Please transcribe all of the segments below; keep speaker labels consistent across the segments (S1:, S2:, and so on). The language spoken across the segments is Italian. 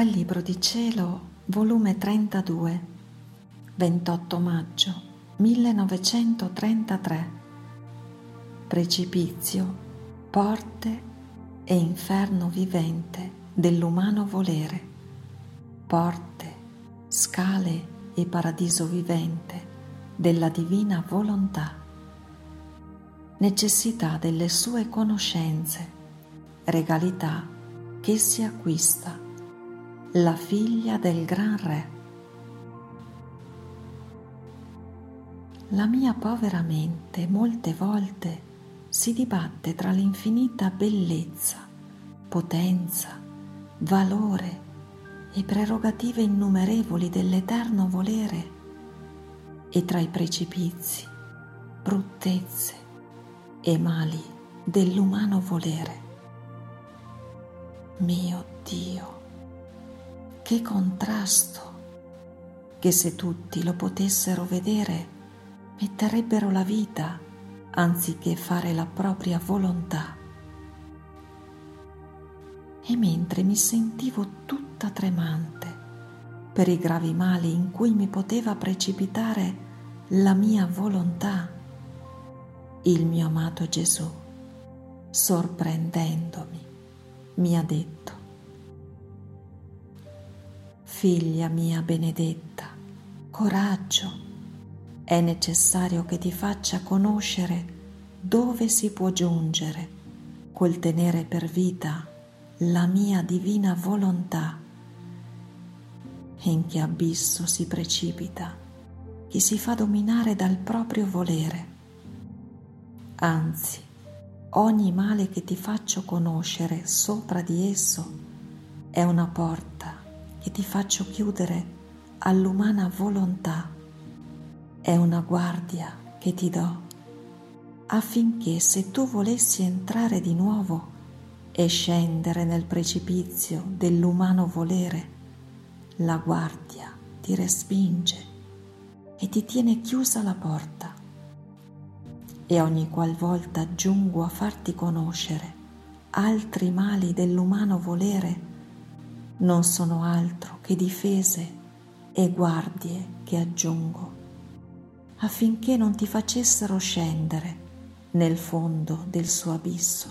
S1: Dal Libro di Cielo, volume 32, 28 maggio 1933. Precipizio, porte e inferno vivente dell'umano volere, porte, scale e paradiso vivente della divina volontà, necessità delle sue conoscenze, regalità che si acquista, la figlia del gran re. La mia povera mente molte volte si dibatte tra l'infinita bellezza, potenza, valore e prerogative innumerevoli dell'eterno volere e tra i precipizi, bruttezze e mali dell'umano volere. Mio Dio, che contrasto, che se tutti lo potessero vedere metterebbero la vita anziché fare la propria volontà. E mentre mi sentivo tutta tremante per i gravi mali in cui mi poteva precipitare la mia volontà, il mio amato Gesù, sorprendendomi, mi ha detto, Figlia mia benedetta, coraggio, è necessario che ti faccia conoscere dove si può giungere col tenere per vita la mia divina volontà in che abisso si precipita chi si fa dominare dal proprio volere. Anzi, ogni male che ti faccio conoscere sopra di esso è una porta che ti faccio chiudere all'umana volontà è una guardia che ti do affinché se tu volessi entrare di nuovo e scendere nel precipizio dell'umano volere, la guardia ti respinge e ti tiene chiusa la porta. E ogni qualvolta giungo a farti conoscere altri mali dell'umano volere, non sono altro che difese e guardie che aggiungo affinché non ti facessero scendere nel fondo del suo abisso.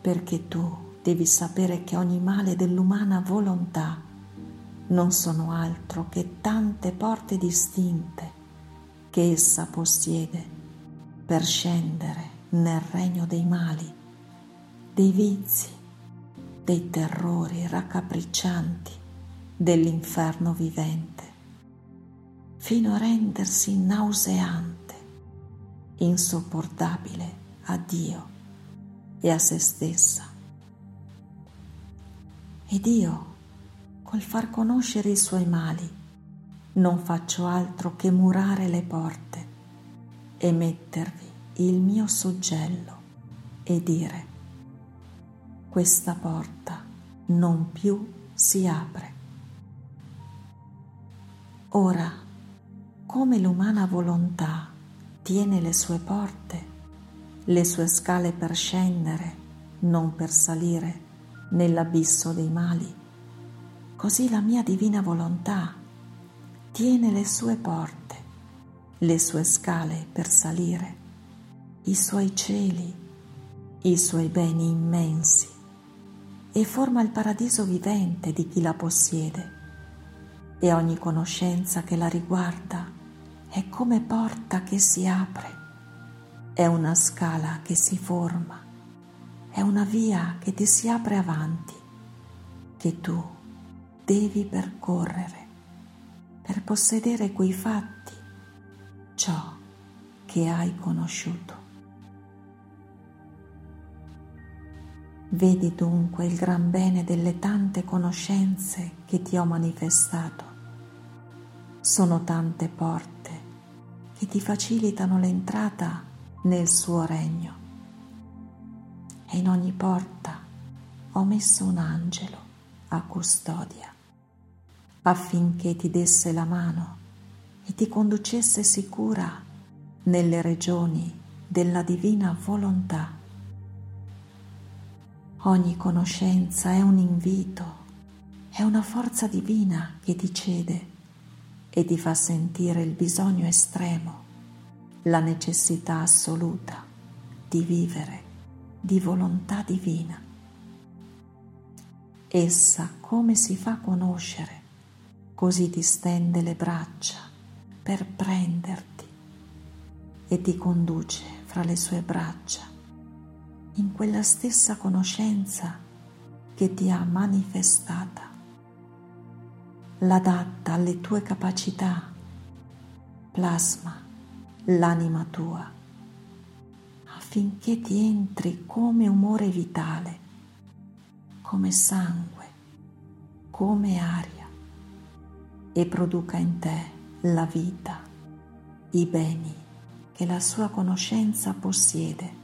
S1: Perché tu devi sapere che ogni male dell'umana volontà non sono altro che tante porte distinte che essa possiede per scendere nel regno dei mali, dei vizi, dei terrori raccapriccianti dell'inferno vivente fino a rendersi nauseante, insopportabile a Dio e a se stessa. Ed io, col far conoscere i suoi mali, non faccio altro che murare le porte e mettervi il mio soggello e dire, questa porta non più si apre. Ora come l'umana volontà tiene le sue porte, le sue scale per scendere, non per salire nell'abisso dei mali, così la mia divina volontà tiene le sue porte, le sue scale per salire, i suoi cieli, i suoi beni immensi e forma il paradiso vivente di chi la possiede. E ogni conoscenza che la riguarda è come porta che si apre, è una scala che si forma, è una via che ti si apre avanti, che tu devi percorrere per possedere quei fatti, ciò che hai conosciuto. Vedi dunque il gran bene delle tante conoscenze che ti ho manifestato. Sono tante porte che ti facilitano l'entrata nel suo regno. E in ogni porta ho messo un angelo a custodia, affinché ti desse la mano e ti conducesse sicura nelle regioni della divina volontà. Ogni conoscenza è un invito È una forza divina che ti cede e ti fa sentire il bisogno estremo, la necessità assoluta di vivere di volontà divina. Essa come si fa conoscere, così ti stende le braccia per prenderti e ti conduce fra le sue braccia in quella stessa conoscenza che ti ha manifestata, l'adatta alle tue capacità, plasma l'anima tua affinché ti entri come umore vitale, come sangue, come aria e produca in te la vita, i beni che la sua conoscenza possiede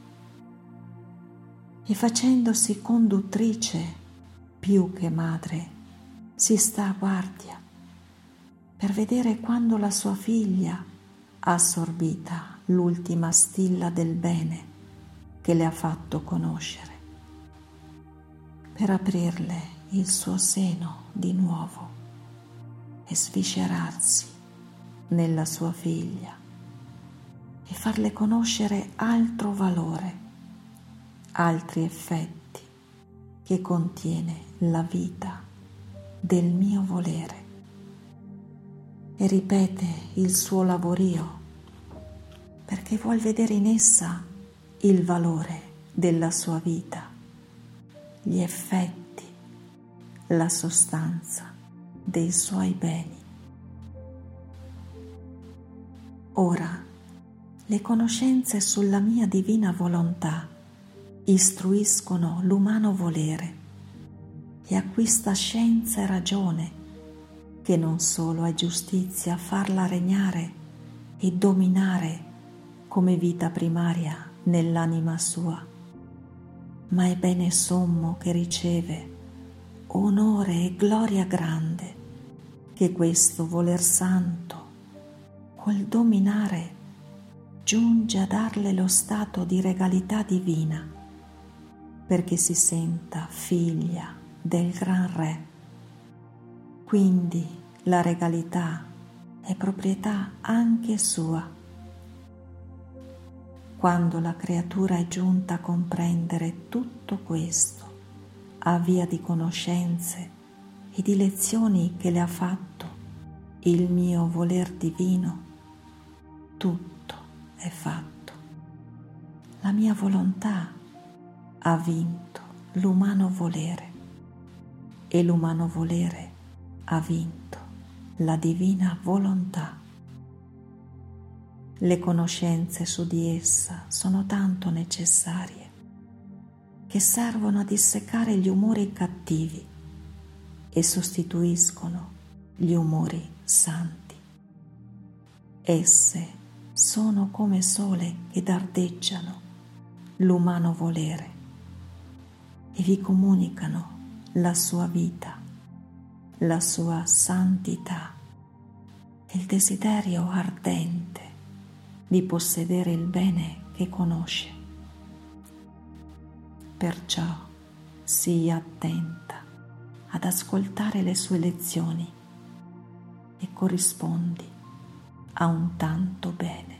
S1: e facendosi conduttrice più che madre, si sta a guardia per vedere quando la sua figlia, assorbita l'ultima stilla del bene che le ha fatto conoscere, per aprirle il suo seno di nuovo e sviscerarsi nella sua figlia e farle conoscere altro valore altri effetti che contiene la vita del mio volere e ripete il suo lavorio perché vuol vedere in essa il valore della sua vita, gli effetti, la sostanza dei suoi beni. Ora le conoscenze sulla mia divina volontà istruiscono l'umano volere e acquista scienza e ragione, che non solo è giustizia farla regnare e dominare come vita primaria nell'anima sua, ma è bene sommo che riceve onore e gloria grande che questo voler santo col dominare giunge a darle lo stato di regalità divina perché si senta figlia del Gran Re. Quindi la regalità è proprietà anche sua. Quando la creatura è giunta a comprendere tutto questo, a via di conoscenze e di lezioni che le ha fatto il mio voler divino, tutto è fatto. La mia volontà ha vinto l'umano volere e l'umano volere ha vinto la divina volontà. Le conoscenze su di essa sono tanto necessarie che servono a dissecare gli umori cattivi e sostituiscono gli umori santi. Esse sono come sole che dardeggiano l'umano volere e vi comunicano la sua vita, la sua santità e il desiderio ardente di possedere il bene che conosce. Perciò sii attenta ad ascoltare le sue lezioni e corrispondi a un tanto bene.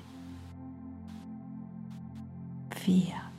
S1: Via.